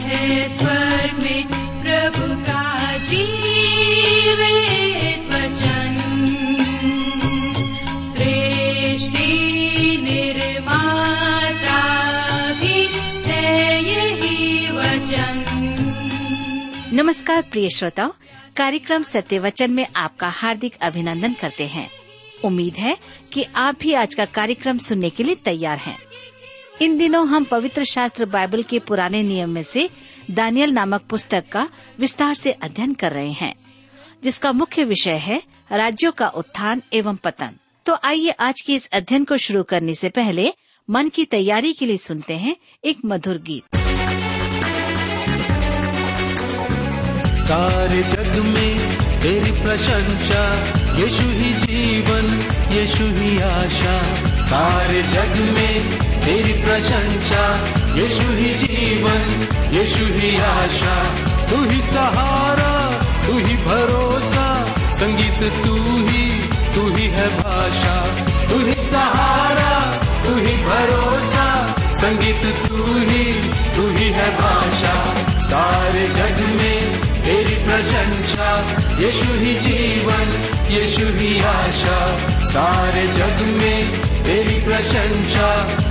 है स्वर में प्रभु का वचन। सृष्टि निर्माता भी है यही वचन। नमस्कार प्रिय श्रोताओ, कार्यक्रम सत्य वचन में आपका हार्दिक अभिनंदन करते हैं। उम्मीद है कि आप भी आज का कार्यक्रम सुनने के लिए तैयार हैं। इन दिनों हम पवित्र शास्त्र बाइबल के पुराने नियम में से दानियल नामक पुस्तक का विस्तार से अध्ययन कर रहे हैं, जिसका मुख्य विषय है राज्यों का उत्थान एवं पतन। तो आइए आज के इस अध्ययन को शुरू करने से पहले मन की तैयारी के लिए सुनते हैं एक मधुर गीत। सारे जग में तेरी प्रशंसा, यीशु ही जीवन, यीशु ही आशा। सारे जग में तेरी प्रशंसा, यीशु ही जीवन, यीशु ही आशा। तू ही सहारा, तू ही भरोसा, संगीत तू ही तू ही है भाषा। तू ही सहारा, तू ही भरोसा, संगीत तू ही तू ही है भाषा। सारे जग में तेरी प्रशंसा, यीशु ही जीवन, यीशु ही आशा। सारे जग में तेरी प्रशंसा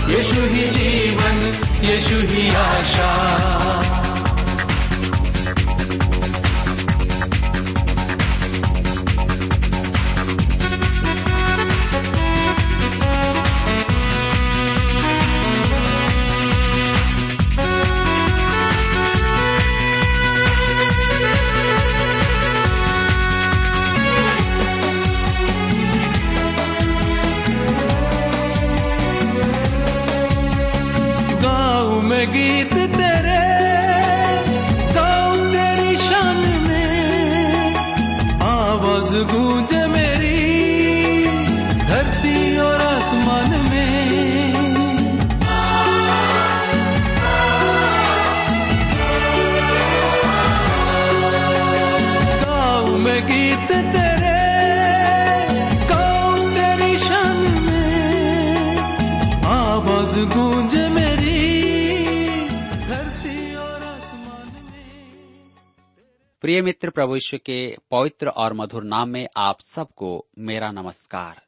यीशु ही जीवन यीशु ही आशा। प्रभु यीशु के पवित्र और मधुर नाम में आप सबको मेरा नमस्कार।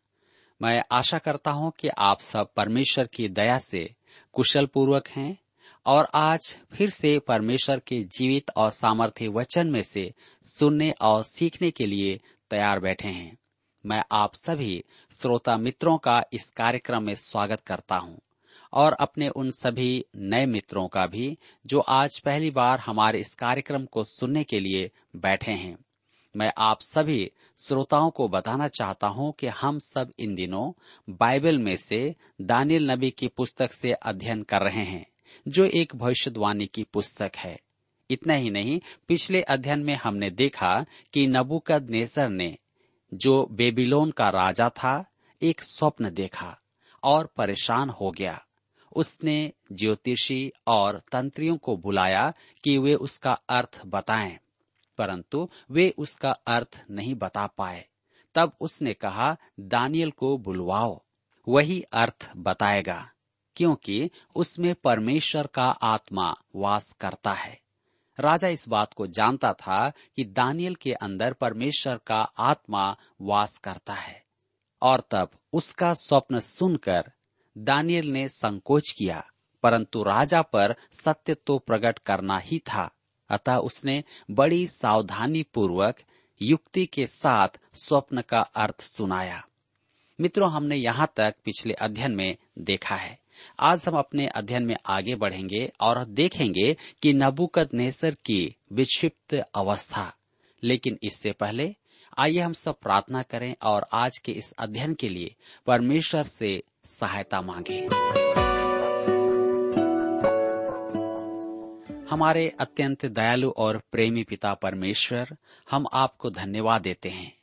मैं आशा करता हूँ कि आप सब परमेश्वर की दया से कुशल पूर्वक हैं और आज फिर से परमेश्वर के जीवित और सामर्थ्य वचन में से सुनने और सीखने के लिए तैयार बैठे हैं। मैं आप सभी श्रोता मित्रों का इस कार्यक्रम में स्वागत करता हूँ। और अपने उन सभी नए मित्रों का भी, जो आज पहली बार हमारे इस कार्यक्रम को सुनने के लिए बैठे हैं। मैं आप सभी श्रोताओं को बताना चाहता हूँ कि हम सब इन दिनों बाइबल में से दानियल नबी की पुस्तक से अध्ययन कर रहे हैं, जो एक भविष्यवाणी की पुस्तक है। इतना ही नहीं, पिछले अध्ययन में हमने देखा कि नबुकद नेसर ने, जो बेबीलोन का राजा था, एक स्वप्न देखा और परेशान हो गया। उसने ज्योतिषी और तंत्रियों को बुलाया कि वे उसका अर्थ बताएँ, परंतु वे उसका अर्थ नहीं बता पाए। तब उसने कहा, दानियल को बुलवाओ, वही अर्थ बताएगा, क्योंकि उसमें परमेश्वर का आत्मा वास करता है। राजा इस बात को जानता था कि दानियल के अंदर परमेश्वर का आत्मा वास करता है, और तब उसका स्वप्न सुनकर दानियल ने संकोच किया, परंतु राजा पर सत्य तो प्रकट करना ही था। अतः उसने बड़ी सावधानी पूर्वक युक्ति के साथ स्वप्न का अर्थ सुनाया। मित्रों, हमने यहाँ तक पिछले अध्ययन में देखा है। आज हम अपने अध्ययन में आगे बढ़ेंगे और देखेंगे कि नबुकद नेसर की विक्षिप्त अवस्था। लेकिन इससे पहले आइए हम सब प्रार्थना करें और आज के इस अध्ययन के लिए परमेश्वर से सहायता मांगे। हमारे अत्यंत दयालु और प्रेमी पिता परमेश्वर, हम आपको धन्यवाद देते हैं।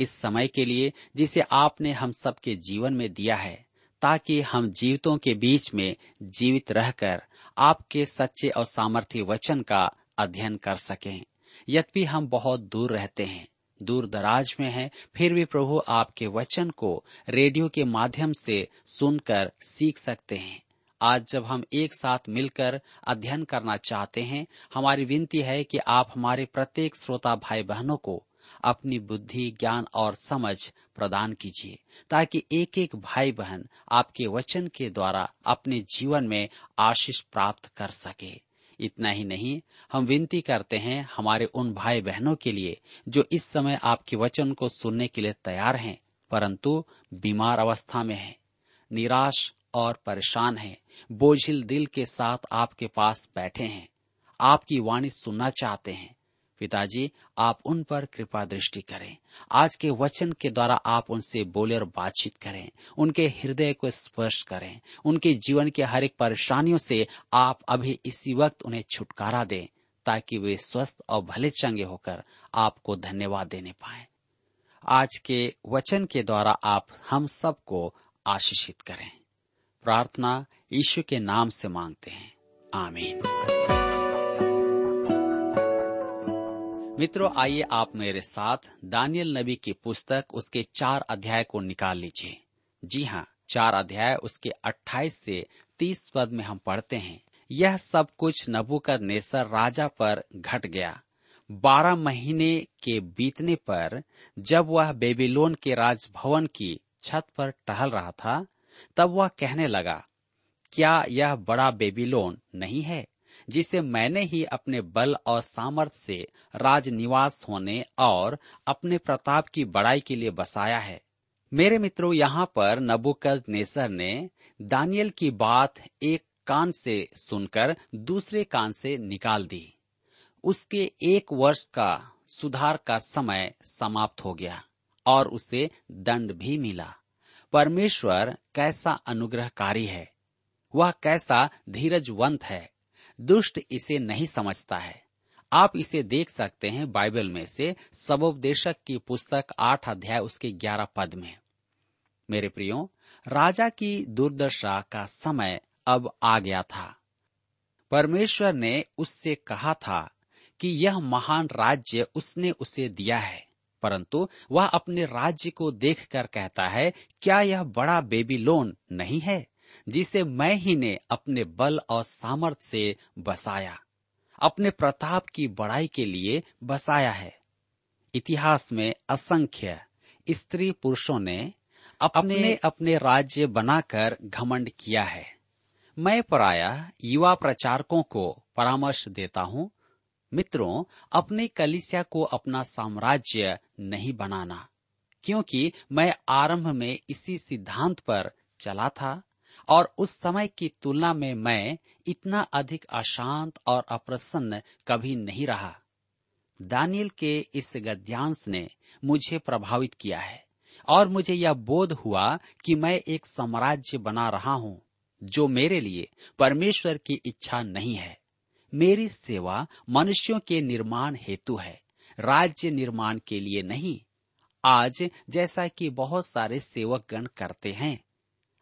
इस समय के लिए जिसे आपने हम सबके जीवन में दिया है, ताकि हम जीवितों के बीच में जीवित रहकर आपके सच्चे और सामर्थ्य वचन का अध्ययन कर सकें। यद्यपि हम बहुत दूर रहते हैं दूर दराज में हैं। फिर भी प्रभु आपके वचन को रेडियो के माध्यम से सुनकर सीख सकते हैं। आज जब हम एक साथ मिलकर अध्ययन करना चाहते हैं, हमारी विनती है कि आप हमारे प्रत्येक श्रोता भाई बहनों को अपनी बुद्धि, ज्ञान और समझ प्रदान कीजिए, ताकि एक एक भाई बहन आपके वचन के द्वारा अपने जीवन में आशीष प्राप्त कर सके। इतना ही नहीं हम विनती करते हैं हमारे उन भाई बहनों के लिए जो इस समय आपके वचन को सुनने के लिए तैयार हैं परंतु बीमार अवस्था में हैं, निराश और परेशान हैं, बोझिल दिल के साथ आपके पास बैठे हैं आपकी वाणी सुनना चाहते हैं। पिताजी, आप उन पर कृपा दृष्टि करें। आज के वचन के द्वारा आप उनसे बोले और बातचीत करें। उनके हृदय को स्पर्श करें। उनके जीवन के हर एक परेशानियों से आप अभी इसी वक्त उन्हें छुटकारा दें, ताकि वे स्वस्थ और भले चंगे होकर आपको धन्यवाद देने पाए। आज के वचन के द्वारा आप हम सबको आशीषित करें। प्रार्थना यीशु के नाम से मांगते हैं। आमीन। मित्रों, आइए आप मेरे साथ दानियल नबी की पुस्तक उसके चार अध्याय को निकाल लीजिए। जी हाँ चार अध्याय उसके 28 से 30 पद में हम पढ़ते हैं। यह सब कुछ नबुकद नेसर राजा पर घट गया। बारह महीने के बीतने पर जब वह बेबीलोन के राजभवन की छत पर टहल रहा था, तब वह कहने लगा, क्या यह बड़ा बेबीलोन नहीं है? जिसे मैंने ही अपने बल और सामर्थ्य से राजनिवास होने और अपने प्रताप की बड़ाई के लिए बसाया है। मेरे मित्रों, यहाँ पर नबुकद नेसर ने दानियल की बात एक कान से सुनकर दूसरे कान से निकाल दी। उसके एक वर्ष का सुधार का समय समाप्त हो गया और उसे दंड भी मिला। परमेश्वर कैसा अनुग्रहकारी है। वह कैसा धीरजवंत है। दुष्ट इसे नहीं समझता है। आप इसे देख सकते हैं बाइबल में से सबोपदेशक की पुस्तक आठ अध्याय उसके ग्यारह पद में। मेरे प्रियो, राजा की दुर्दशा का समय अब आ गया था। परमेश्वर ने उससे कहा था कि यह महान राज्य उसने उसे दिया है, परंतु वह अपने राज्य को देखकर कहता है, क्या यह बड़ा बेबी लोन नहीं है? जिसे मैं ही ने अपने बल और सामर्थ्य से बसाया। अपने प्रताप की बड़ाई के लिए बसाया है। इतिहास में असंख्य स्त्री पुरुषों ने अपने अपने राज्य बनाकर घमंड किया है। मैं पराया युवा प्रचारकों को परामर्श देता हूँ मित्रों अपने कलिसिया को अपना साम्राज्य नहीं बनाना क्योंकि मैं आरंभ में इसी सिद्धांत पर चला था और उस समय की तुलना में मैं इतना अधिक अशांत और अप्रसन्न कभी नहीं रहा। दानियल के इस गद्यांश ने मुझे प्रभावित किया है और मुझे यह बोध हुआ कि मैं एक साम्राज्य बना रहा हूँ जो मेरे लिए परमेश्वर की इच्छा नहीं है। मेरी सेवा मनुष्यों के निर्माण हेतु है, राज्य निर्माण के लिए नहीं। आज जैसा कि बहुत सारे सेवक गण करते हैं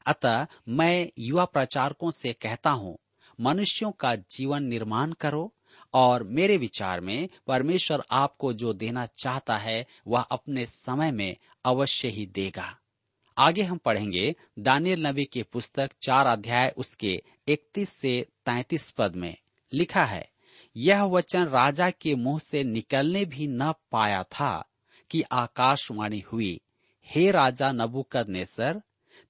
अतः मैं युवा प्रचारकों से कहता हूँ, मनुष्यों का जीवन निर्माण करो और मेरे विचार में परमेश्वर आपको जो देना चाहता है, वह अपने समय में अवश्य ही देगा। आगे हम पढ़ेंगे दानियल नबी की पुस्तक चार अध्याय उसके 31 से 33 पद में। लिखा है, यह वचन राजा के मुँह से निकलने भी न पाया था कि आकाशवाणी हुई, हे राजा नबुकद नेसर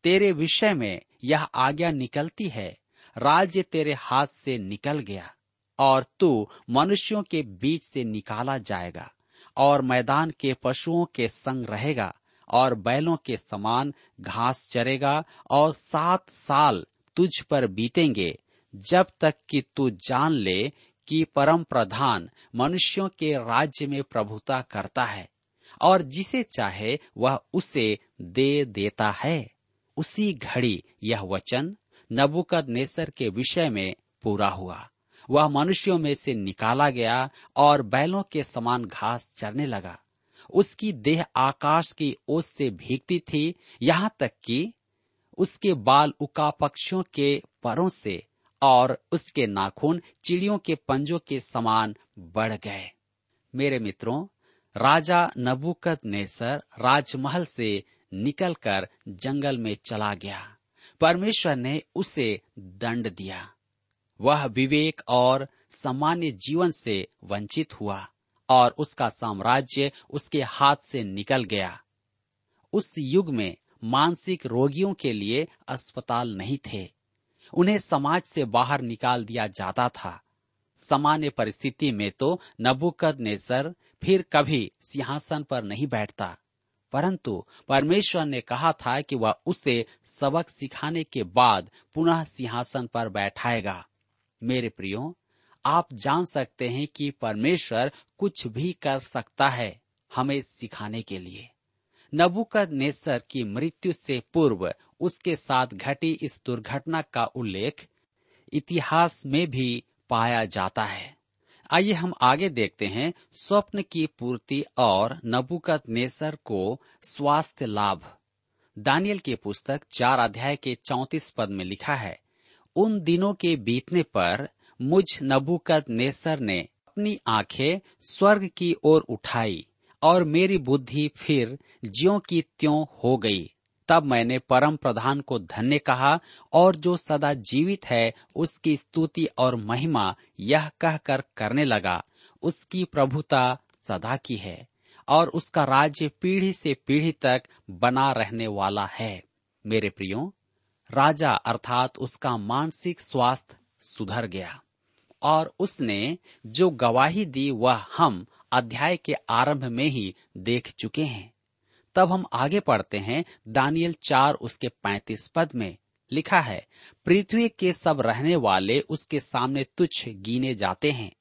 तेरे विषय में यह आज्ञा निकलती है। राज्य तेरे हाथ से निकल गया और तू मनुष्यों के बीच से निकाला जाएगा और मैदान के पशुओं के संग रहेगा और बैलों के समान घास चरेगा और सात साल तुझ पर बीतेंगे जब तक कि तू जान ले कि परम प्रधान मनुष्यों के राज्य में प्रभुता करता है और जिसे चाहे वह उसे दे देता है। उसी घड़ी यह वचन नबुकद नेसर के विषय में पूरा हुआ। वह मनुष्यों में से निकाला गया और बैलों के समान घास चरने लगा। उसकी देह आकाश की ओस से भीगती थी, यहाँ तक कि उसके बाल उका पक्षियों के परों से और उसके नाखून चिड़ियों के पंजों के समान बढ़ गए। मेरे मित्रों, राजा नबुकद नेसर राजमहल से निकलकर जंगल में चला गया। परमेश्वर ने उसे दंड दिया। वह विवेक और सामान्य जीवन से वंचित हुआ और उसका साम्राज्य उसके हाथ से निकल गया। उस युग में मानसिक रोगियों के लिए अस्पताल नहीं थे। उन्हें समाज से बाहर निकाल दिया जाता था। सामान्य परिस्थिति में तो नबुकद नेसर फिर कभी सिंहासन पर नहीं बैठता। परंतु परमेश्वर ने कहा था कि वह उसे सबक सिखाने के बाद पुनः सिंहासन पर बैठाएगा। मेरे प्रियो, आप जान सकते हैं कि परमेश्वर कुछ भी कर सकता है हमें सिखाने के लिए। नबुकद नेसर की मृत्यु से पूर्व उसके साथ घटी इस दुर्घटना का उल्लेख इतिहास में भी पाया जाता है। आइए हम आगे देखते हैं स्वप्न की पूर्ति और नबुकत नेसर को स्वास्थ्य लाभ। दानियल की पुस्तक चार अध्याय के चौतीस पद में लिखा है, उन दिनों के बीतने पर मुझ नबुकत नेसर ने अपनी आँखें स्वर्ग की ओर उठाई और मेरी बुद्धि फिर ज्यो की त्यों हो गई। तब मैंने परम प्रधान को धन्य कहा और जो सदा जीवित है, उसकी स्तुति और महिमा यह कहकर करने लगा। उसकी प्रभुता सदा की है और उसका राज्य पीढ़ी से पीढ़ी तक बना रहने वाला है। मेरे प्रियो, राजा अर्थात उसका मानसिक स्वास्थ्य सुधर गया और उसने जो गवाही दी वह हम अध्याय के आरंभ में ही देख चुके हैं। तब हम आगे पढ़ते हैं, दानियल चार उसके पैंतीस पद में लिखा है, पृथ्वी के सब रहने वाले उसके सामने तुच्छ गिने जाते हैं,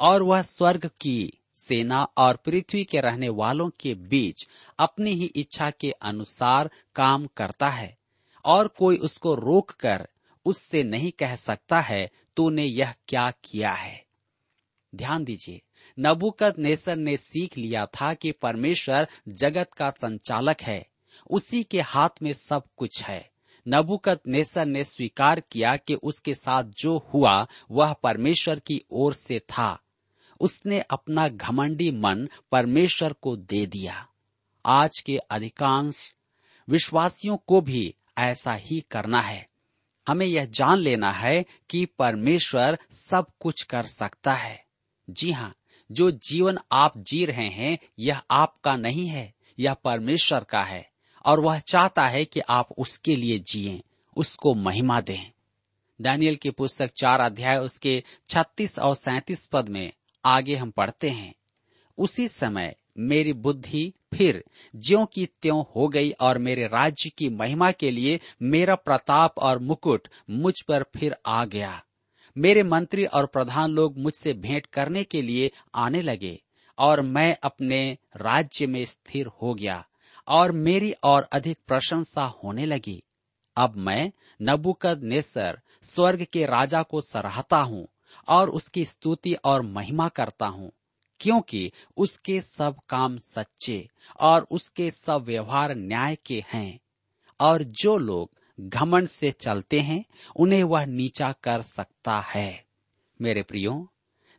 और वह स्वर्ग की सेना और पृथ्वी के रहने वालों के बीच अपनी ही इच्छा के अनुसार काम करता है, और कोई उसको रोक कर उससे नहीं कह सकता है, तूने यह क्या किया है? ध्यान दीजिए। नबुकद नेसर ने सीख लिया था कि परमेश्वर जगत का संचालक है। उसी के हाथ में सब कुछ है। नबुकद नेसर ने स्वीकार किया कि उसके साथ जो हुआ, वह परमेश्वर की ओर से था। उसने अपना घमंडी मन परमेश्वर को दे दिया। आज के अधिकांश विश्वासियों को भी ऐसा ही करना है। हमें यह जान लेना है कि परमेश्वर सब कुछ कर सकता है। जी हाँ जो जीवन आप जी रहे हैं, यह आपका नहीं है, यह परमेश्वर का है, और वह चाहता है कि आप उसके लिए जिए, उसको महिमा दें। दानियल की पुस्तक चार अध्याय, उसके छत्तीस और सैतीस पद में आगे हम पढ़ते हैं। उसी समय मेरी बुद्धि फिर ज्यो की त्यों हो गई और मेरे राज्य की महिमा के लिए मेरा प्रताप और मुकुट मुझ पर फिर आ गया। मेरे मंत्री और प्रधान लोग मुझसे भेंट करने के लिए आने लगे और मैं अपने राज्य में स्थिर हो गया और मेरी और अधिक प्रशंसा होने लगी। अब मैं नबुकद नेसर स्वर्ग के राजा को सराहता हूँ और उसकी स्तुति और महिमा करता हूँ, क्योंकि उसके सब काम सच्चे और उसके सब व्यवहार न्याय के हैं। और जो लोग घमंड से चलते हैं, उन्हें वह नीचा कर सकता है। मेरे प्रियो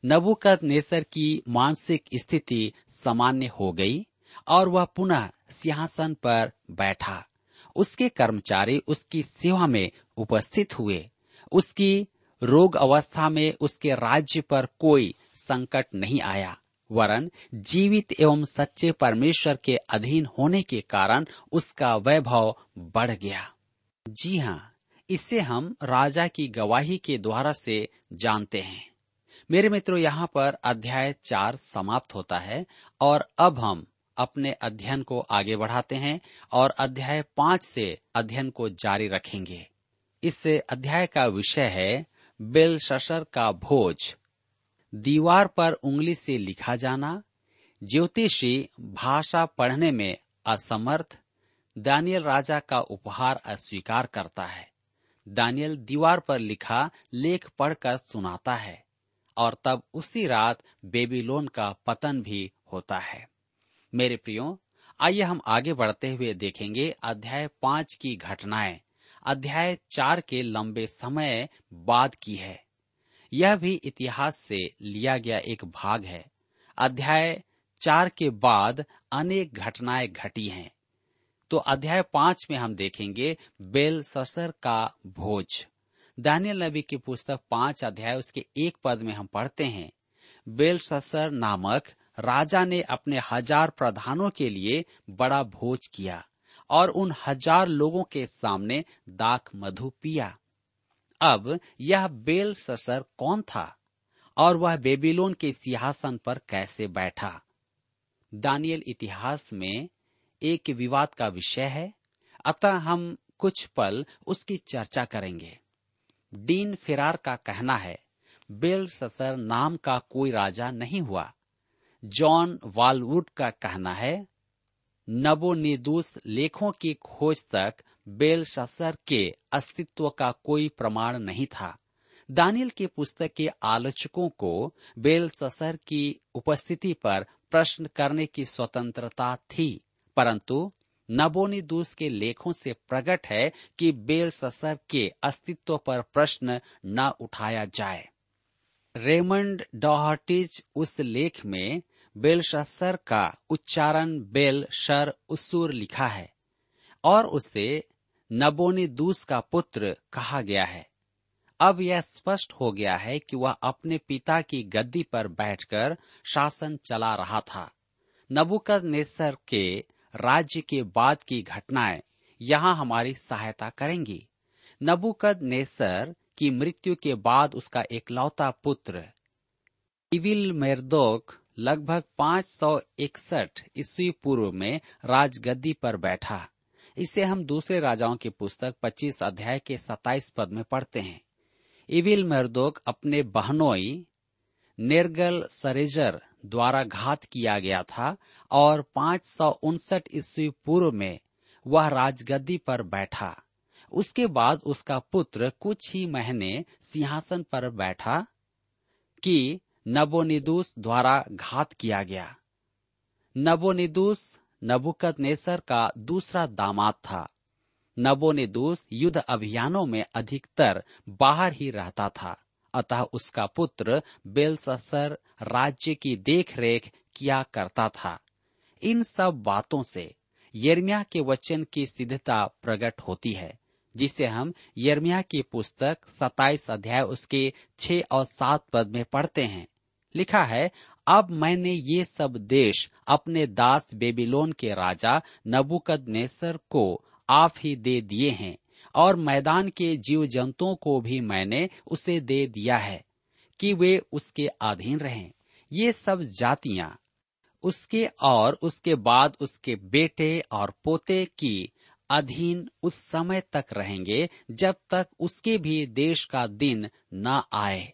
नबुकद नेसर की मानसिक स्थिति सामान्य हो गई और वह पुनः सिंहासन पर बैठा। उसके कर्मचारी उसकी सेवा में उपस्थित हुए। उसकी रोग अवस्था में उसके राज्य पर कोई संकट नहीं आया, वरन जीवित एवं सच्चे परमेश्वर के अधीन होने के कारण उसका वैभव बढ़ गया। जी हाँ इसे हम राजा की गवाही के द्वारा से जानते हैं। मेरे मित्रों, यहाँ पर अध्याय चार समाप्त होता है और अब हम अपने अध्ययन को आगे बढ़ाते हैं और अध्याय पाँच से अध्ययन को जारी रखेंगे। इस अध्याय का विषय है बेल शशर का भोज। दीवार पर उंगली से लिखा जाना, ज्योतिषी भाषा पढ़ने में असमर्थ दानियल राजा का उपहार अस्वीकार करता है। दानियल दीवार पर लिखा लेख पढ़कर सुनाता है और तब उसी रात बेबीलोन का पतन भी होता है। मेरे प्रियो, आइए हम आगे बढ़ते हुए देखेंगे अध्याय पाँच की घटनाएँ। अध्याय चार के लंबे समय बाद की है। यह भी इतिहास से लिया गया एक भाग है। अध्याय चार के बाद अनेक घटनाएँ घटी हैं। तो अध्याय पाँच में हम देखेंगे बेल ससर का भोज। दानियल नबी की पुस्तक पाँच अध्याय, उसके एक पद में हम पढ़ते हैं। बेल ससर नामक राजा ने अपने हज़ार प्रधानों के लिए बड़ा भोज किया और उन हज़ार लोगों के सामने दाख मधु पिया। अब यह बेल ससर कौन था और वह बेबीलोन के सिंहासन पर कैसे बैठा? दानियल इतिहास में एक विवाद का विषय है। अतः हम कुछ पल उसकी चर्चा करेंगे। डीन फिरार का कहना है बेल ससर नाम का कोई राजा नहीं हुआ। जॉन वालवुड का कहना है, नबोनिदूस लेखों की खोज तक बेल ससर के अस्तित्व का कोई प्रमाण नहीं था। दानियल की पुस्तक के आलोचकों को बेल ससर की उपस्थिति पर प्रश्न करने की स्वतंत्रता थी। परंतु नबोनिदूस के लेखों से प्रकट है कि बेल ससर के अस्तित्व पर प्रश्न न उठाया जाए। रेमंड डॉहटिज उस लेख में बेलशसर का उच्चारण बेल शर उसूर लिखा है और उसे नबोनिदूस का पुत्र कहा गया है। अब यह स्पष्ट हो गया है कि वह अपने पिता की गद्दी पर बैठकर शासन चला रहा था। नबुकद नेसर के राज्य के बाद की घटनाएँ यहाँ हमारी सहायता करेंगी। नबुकद नेसर की मृत्यु के बाद उसका एकलौता पुत्र इविल मेरदोक लगभग पाँच सौ इकसठ ईस्वी पूर्व में राजगद्दी पर बैठा। इसे हम दूसरे राजाओं की पुस्तक 25 अध्याय के 27 पद में पढ़ते हैं। इविल मर्दोक अपने बहनोई नेरगल सरेजर द्वारा घात किया गया था और पाँच सौ उनसठ ईस्वी पूर्व में वह राजगद्दी पर बैठा। उसके बाद उसका पुत्र कुछ ही महीने सिंहासन पर बैठा कि नबोनिदूस द्वारा घात किया गया। नबोनिदूस नबुकत नेसर का दूसरा दामाद था। नबोनिदूस युद्ध अभियानों में अधिकतर बाहर ही रहता था। अतः उसका पुत्र बेलससर राज्य की देखरेख किया करता था। इन सब बातों से यर्मिया के वचन की सिद्धता प्रकट होती है, जिसे हम यर्मिया की पुस्तक 27 अध्याय उसके छह और सात पद में पढ़ते हैं। लिखा है, अब मैंने ये सब देश अपने दास बेबीलोन के राजा नबुकद नेसर को आप ही दे दिए हैं। और मैदान के जीव जंतुओं को भी मैंने उसे दे दिया है, कि वे उसके अधीन रहें। ये सब जातियाँ, उसके और उसके बाद उसके बेटे और पोते की अधीन उस समय तक रहेंगे, जब तक उसके भी देश का दिन न आए।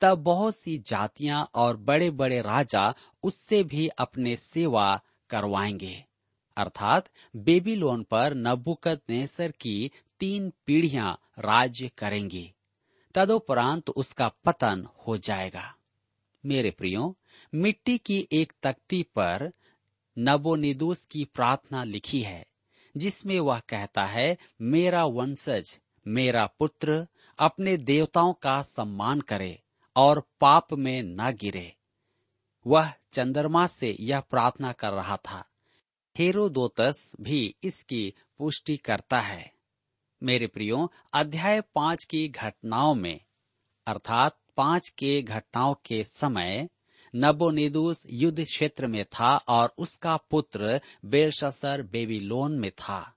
तब बहुत सी जातियाँ और बड़े बड़े राजा उससे भी अपने सेवा करवाएँगे। अर्थात बेबीलोन पर नबुकत नेसर की तीन पीढ़ियाँ राज्य करेंगी, तदुपरांत उसका पतन हो जाएगा। मेरे प्रियो, मिट्टी की एक तख्ती पर नबोनिदूस की प्रार्थना लिखी है, जिसमें वह कहता है, मेरा वंशज, मेरा पुत्र अपने देवताओं का सम्मान करे और पाप में न गिरे। वह चंद्रमा से यह प्रार्थना कर रहा था। हेरोदोतस भी इसकी पुष्टि करता है। मेरे प्रियो, अध्याय पाँच की घटनाओं में, अर्थात पाँच के घटनाओं के समय, नबोनिदूस युद्ध क्षेत्र में था और उसका पुत्र बेलशसर बेबीलोन में था।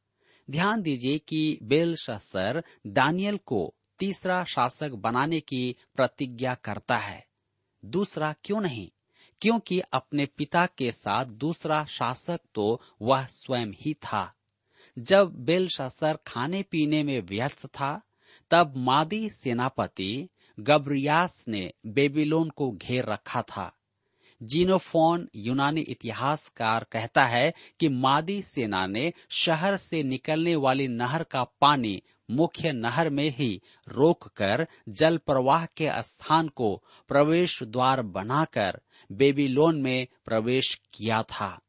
ध्यान दीजिए कि बेलशसर दानियल को तीसरा शासक बनाने की प्रतिज्ञा करता है। दूसरा क्यों नहीं? क्योंकि अपने पिता के साथ दूसरा शासक तो वह स्वयं ही था। जब बेलशसर खाने पीने में व्यस्त था, तब मादी सेनापति गब्रियास ने बेबीलोन को घेर रखा था। जीनोफोन यूनानी इतिहासकार कहता है कि मादी सेना ने शहर से निकलने वाली नहर का पानी मुख्य नहर में ही रोककर जल प्रवाह के स्थान को प्रवेश द्वार बनाकर बेबीलोन में प्रवेश किया था।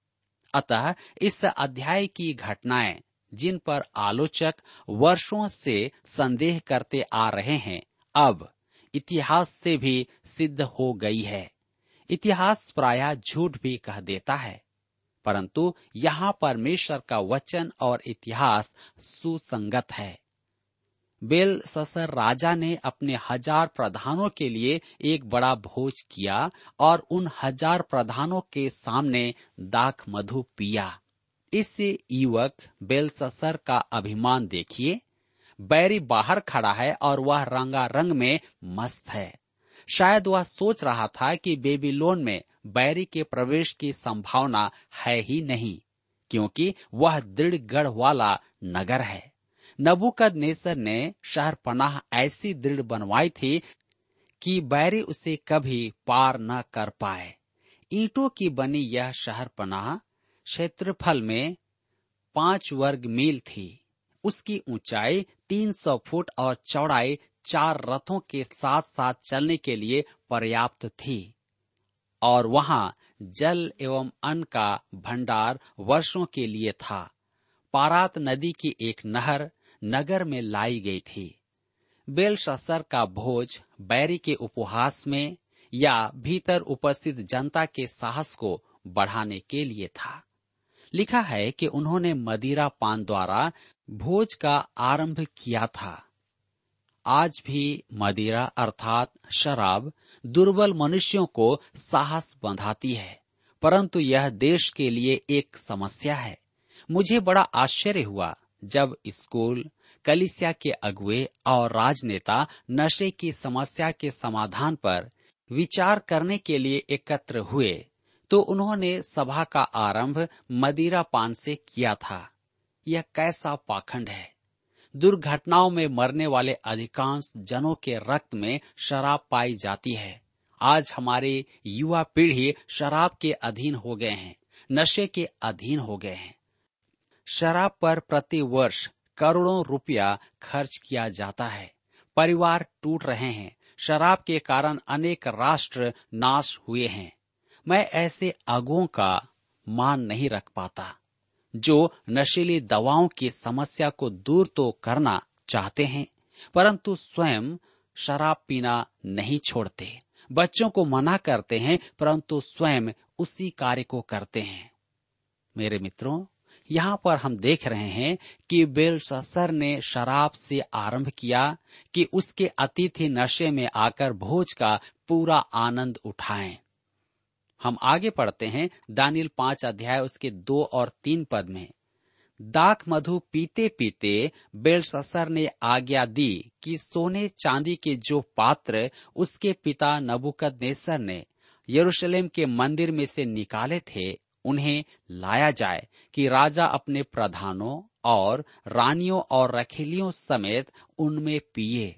अतः इस अध्याय की घटनाएँ जिन पर आलोचक वर्षों से संदेह करते आ रहे हैं, अब इतिहास से भी सिद्ध हो गई है। इतिहास प्राय झूठ भी कह देता है, परंतु यहाँ परमेश्वर का वचन और इतिहास सुसंगत है। बेल ससर राजा ने अपने हज़ार प्रधानों के लिए एक बड़ा भोज किया और उन हज़ार प्रधानों के सामने दाख मधु पिया। इस युवक बेल ससर का अभिमान देखिए। बैरी बाहर खड़ा है और वह रंगारंग में मस्त है। शायद वह सोच रहा था कि बेबीलोन में बैरी के प्रवेश की संभावना है ही नहीं, क्योंकि वह दृढ़ गढ़ वाला नगर है। नबुकद नेसर ने शहर पनाह ऐसी दृढ़ बनवाई थी कि बैरी उसे कभी पार न कर पाए। ईंटों की बनी यह शहर पनाह क्षेत्रफल में पाँच वर्ग मील थी। उसकी ऊंचाई तीन सौ फुट और चौड़ाई चार रथों के साथ साथ चलने के लिए पर्याप्त थी। और वहाँ जल एवं अन्न का भंडार वर्षों के लिए था। पारात नदी की एक नहर नगर में लाई गई थी। बेलशसर का भोज बैरी के उपहास में या भीतर उपस्थित जनता के साहस को बढ़ाने के लिए था। लिखा है कि उन्होंने मदिरा पान द्वारा भोज का आरंभ किया था। आज भी मदिरा अर्थात शराब दुर्बल मनुष्यों को साहस बंधाती है, परंतु यह देश के लिए एक समस्या है। मुझे बड़ा आश्चर्य हुआ जब स्कूल, कलिसिया के अगुए और राजनेता नशे की समस्या के समाधान पर विचार करने के लिए एकत्र हुए। तो उन्होंने सभा का आरंभ मदिरा पान से किया था। यह कैसा पाखंड है। दुर्घटनाओं में मरने वाले अधिकांश जनों के रक्त में शराब पाई जाती है। आज हमारे युवा पीढ़ी शराब के अधीन हो गए हैं, नशे के अधीन हो गए हैं। शराब पर प्रति वर्ष करोड़ों रुपया खर्च किया जाता है। परिवार टूट रहे हैं। शराब के कारण अनेक राष्ट्र नाश हुए हैं। मैं ऐसे अगुओं का मान नहीं रख पाता, जो नशीली दवाओं की समस्या को दूर तो करना चाहते हैं, परंतु स्वयं शराब पीना नहीं छोड़ते। बच्चों को मना करते हैं, परंतु स्वयं उसी कार्य को करते हैं। मेरे मित्रों, यहाँ पर हम देख रहे हैं कि बेलसर ने शराब से आरंभ किया कि उसके अतिथि नशे में आकर भोज का पूरा आनंद उठाएँ। हम आगे पढ़ते हैं दानिल पाँच अध्याय, उसके दो और तीन पद में। दाक मधु पीते पीते बेलससर ने आज्ञा दी कि सोने चांदी के जो पात्र उसके पिता नबुकद नेसर ने यरूशलेम के मंदिर में से निकाले थे, उन्हें लाया जाए कि राजा अपने प्रधानों और रानियों और रखेलियों समेत उनमें पिए।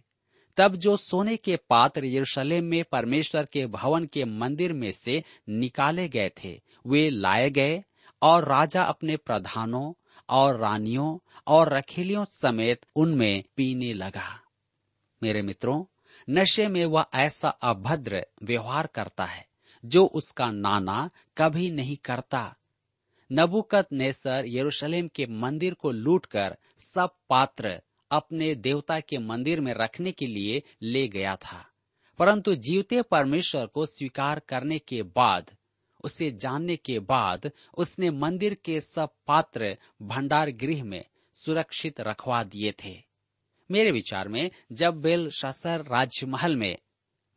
तब जो सोने के पात्र यरूशलेम में परमेश्वर के भवन के मंदिर में से निकाले गए थे, वे लाए गए और राजा अपने प्रधानों और रानियों और रखेलियों समेत उनमें पीने लगा। मेरे मित्रों, नशे में वह ऐसा अभद्र व्यवहार करता है, जो उसका नाना कभी नहीं करता। नबुकत नेसर यरूशलेम के मंदिर को लूटकर सब पात्र अपने देवता के मंदिर में रखने के लिए ले गया था। परंतु जीवते परमेश्वर को स्वीकार करने के बाद, उसे जानने के बाद, उसने मंदिर के सब पात्र भंडार गृह में सुरक्षित रखवा दिए थे। मेरे विचार में, जब बेल शसर राजमहल में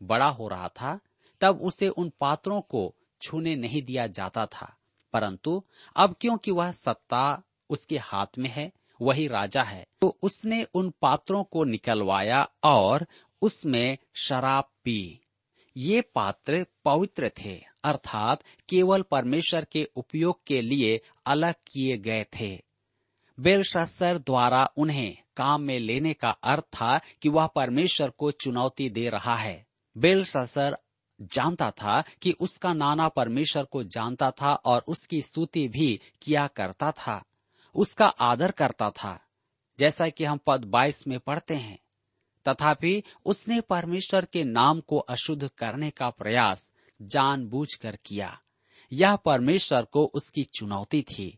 बड़ा हो रहा था, तब उसे उन पात्रों को छूने नहीं दिया जाता था। परंतु, अब क्योंकि वह सत्ता उसके हाथ में है वही राजा है। तो उसने उन पात्रों को निकलवाया और उसमें शराब पी। ये पात्र पवित्र थे, अर्थात केवल परमेश्वर के उपयोग के लिए अलग किए गए थे। बेलशस्तर द्वारा उन्हें काम में लेने का अर्थ था कि वह परमेश्वर को चुनौती दे रहा है। बेलशस्तर जानता था कि उसका नाना परमेश्वर को जानता था और उसकी स्तुति भी किया करता था। उसका आदर करता था, जैसा कि हम पद बाईस में पढ़ते हैं। तथापि उसने परमेश्वर के नाम को अशुद्ध करने का प्रयास जानबूझकर किया। यह परमेश्वर को उसकी चुनौती थी।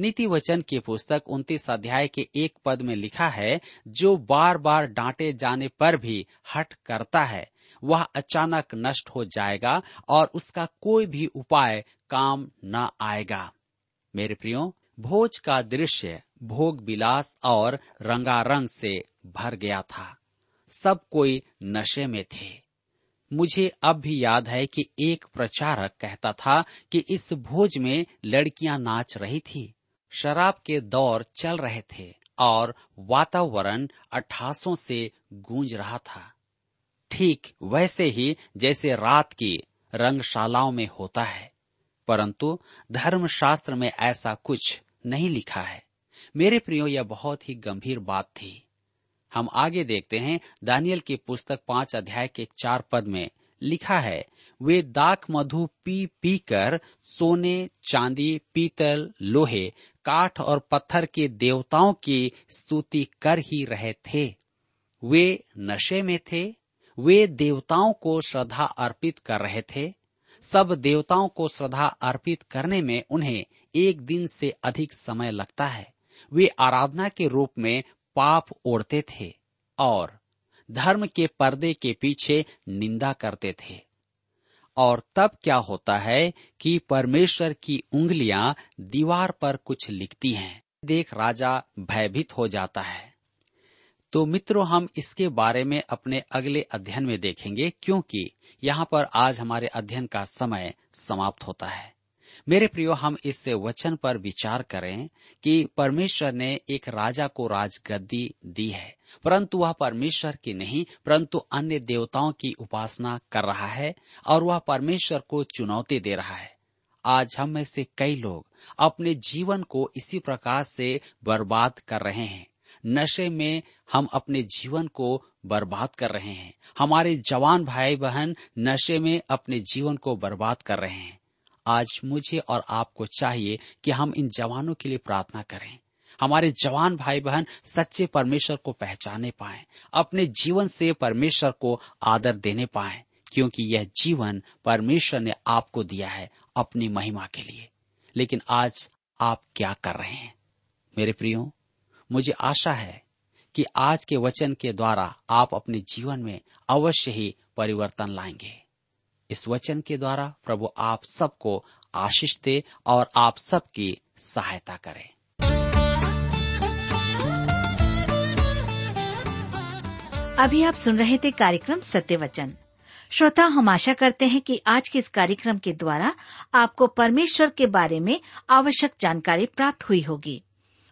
नीति वचन की पुस्तक उन्तीस अध्याय के एक पद में लिखा है, जो बार बार डांटे जाने पर भी हट करता है, वह अचानक नष्ट हो जाएगा और उसका कोई भी उपाय काम न आएगा। मेरे प्रियो भोज का दृश्य भोग विलास और रंगारंग से भर गया था। सब कोई नशे में थे। मुझे अब भी याद है कि एक प्रचारक कहता था कि इस भोज में लड़कियाँ नाच रही थी। शराब के दौर चल रहे थे और वातावरण अट्ठासों से गूंज रहा था। ठीक वैसे ही जैसे रात की रंगशालाओं में होता है। परंतु धर्मशास्त्र में ऐसा कुछ नहीं लिखा है। मेरे प्रियो, यह बहुत ही गंभीर बात थी। हम आगे देखते हैं, दानियल की पुस्तक पाँच अध्याय के चार पद में लिखा है, वे दाक मधु पी पी कर सोने, चांदी, पीतल, लोहे, काठ और पत्थर के देवताओं की स्तुति कर ही रहे थे। वे नशे में थे, वे देवताओं को श्रद्धा अर्पित कर रहे थे सब देवताओं को श्रद्धा अर्पित करने में उन्हें एक दिन से अधिक समय लगता है। वे आराधना के रूप में पाप ओढ़ते थे और धर्म के पर्दे के पीछे निंदा करते थे। और तब क्या होता है कि परमेश्वर की उंगलियाँ दीवार पर कुछ लिखती हैं। देख राजा भयभीत हो जाता है। तो मित्रों, हम इसके बारे में अपने अगले अध्ययन में देखेंगे, क्योंकि यहाँ पर आज हमारे अध्ययन का समय समाप्त होता है। मेरे प्रियो, हम इस वचन पर विचार करें कि परमेश्वर ने एक राजा को राजगद्दी दी है, परंतु वह परमेश्वर की नहीं, परंतु अन्य देवताओं की उपासना कर रहा है और वह परमेश्वर को चुनौती दे रहा है। आज हम में से कई लोग अपने जीवन को इसी प्रकार से बर्बाद कर रहे हैं। नशे में हम अपने जीवन को बर्बाद कर रहे हैं। हमारे जवान भाई बहन नशे में अपने जीवन को बर्बाद कर रहे हैं। आज मुझे और आपको चाहिए कि हम इन जवानों के लिए प्रार्थना करें। हमारे जवान भाई बहन सच्चे परमेश्वर को पहचाने पाए, अपने जीवन से परमेश्वर को आदर देने पाए, क्योंकि यह जीवन परमेश्वर ने आपको दिया है अपनी महिमा के लिए। लेकिन आज आप क्या कर रहे हैं? मेरे प्रियो मुझे आशा है कि आज के वचन के द्वारा आप अपने जीवन में अवश्य ही परिवर्तन लाएँगे। इस वचन के द्वारा प्रभु आप सबको आशीष दे और आप सबकी सहायता करें। अभी आप सुन रहे थे कार्यक्रम सत्य वचन। श्रोता, हम आशा करते हैं कि आज के इस कार्यक्रम के द्वारा आपको परमेश्वर के बारे में आवश्यक जानकारी प्राप्त हुई होगी।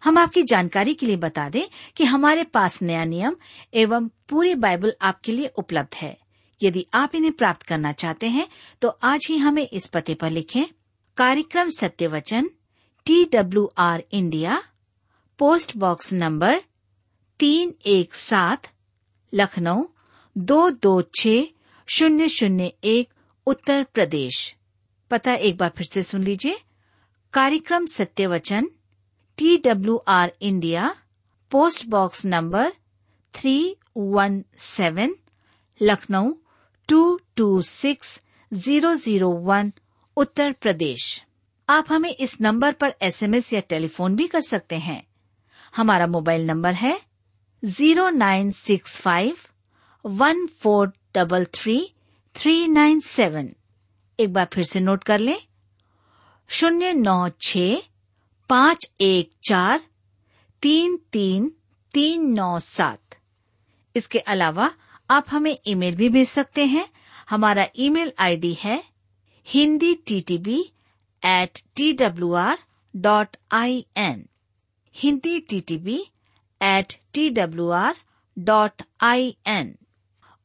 हम आपकी जानकारी के लिए बता दें कि हमारे पास नया नियम एवं पूरी बाइबल आपके लिए उपलब्ध है। यदि आप इन्हें प्राप्त करना चाहते हैं तो आज ही हमें इस पते पर लिखें, कार्यक्रम Satyavachan T W R India, post box number तीन एक सात, लखनऊ, दो दो छ शून्य शून्य एक, उत्तर प्रदेश। पता एक बार फिर से सुन लीजिए, कार्यक्रम Satyavachan Vachan T W R India post box number three one seven Lucknow two two six zero zero one Uttar Pradesh आप हमें इस नंबर पर एसएमएस या टेलीफोन भी कर सकते हैं। हमारा मोबाइल नंबर है zero nine six five one four double three three nine seven एक बार फिर से नोट कर लें। शून्य नौ छ पाँच एक चार तीन तीन तीन नौ सात। इसके अलावा आप हमें ईमेल भी भेज सकते हैं। हमारा ईमेल आईडी है Hindi T T B at T W R dot I N Hindi T T B at T W R dot I N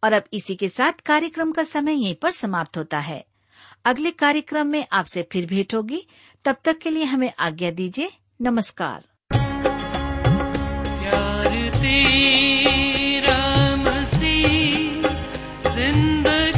और अब इसी के साथ कार्यक्रम का समय यहीं पर समाप्त होता है। अगले कार्यक्रम में आपसे फिर भेंट होगी। तब तक के लिए हमें आज्ञा दीजिए। नमस्कार। प्यार तेरा मसीह ज़िंदगी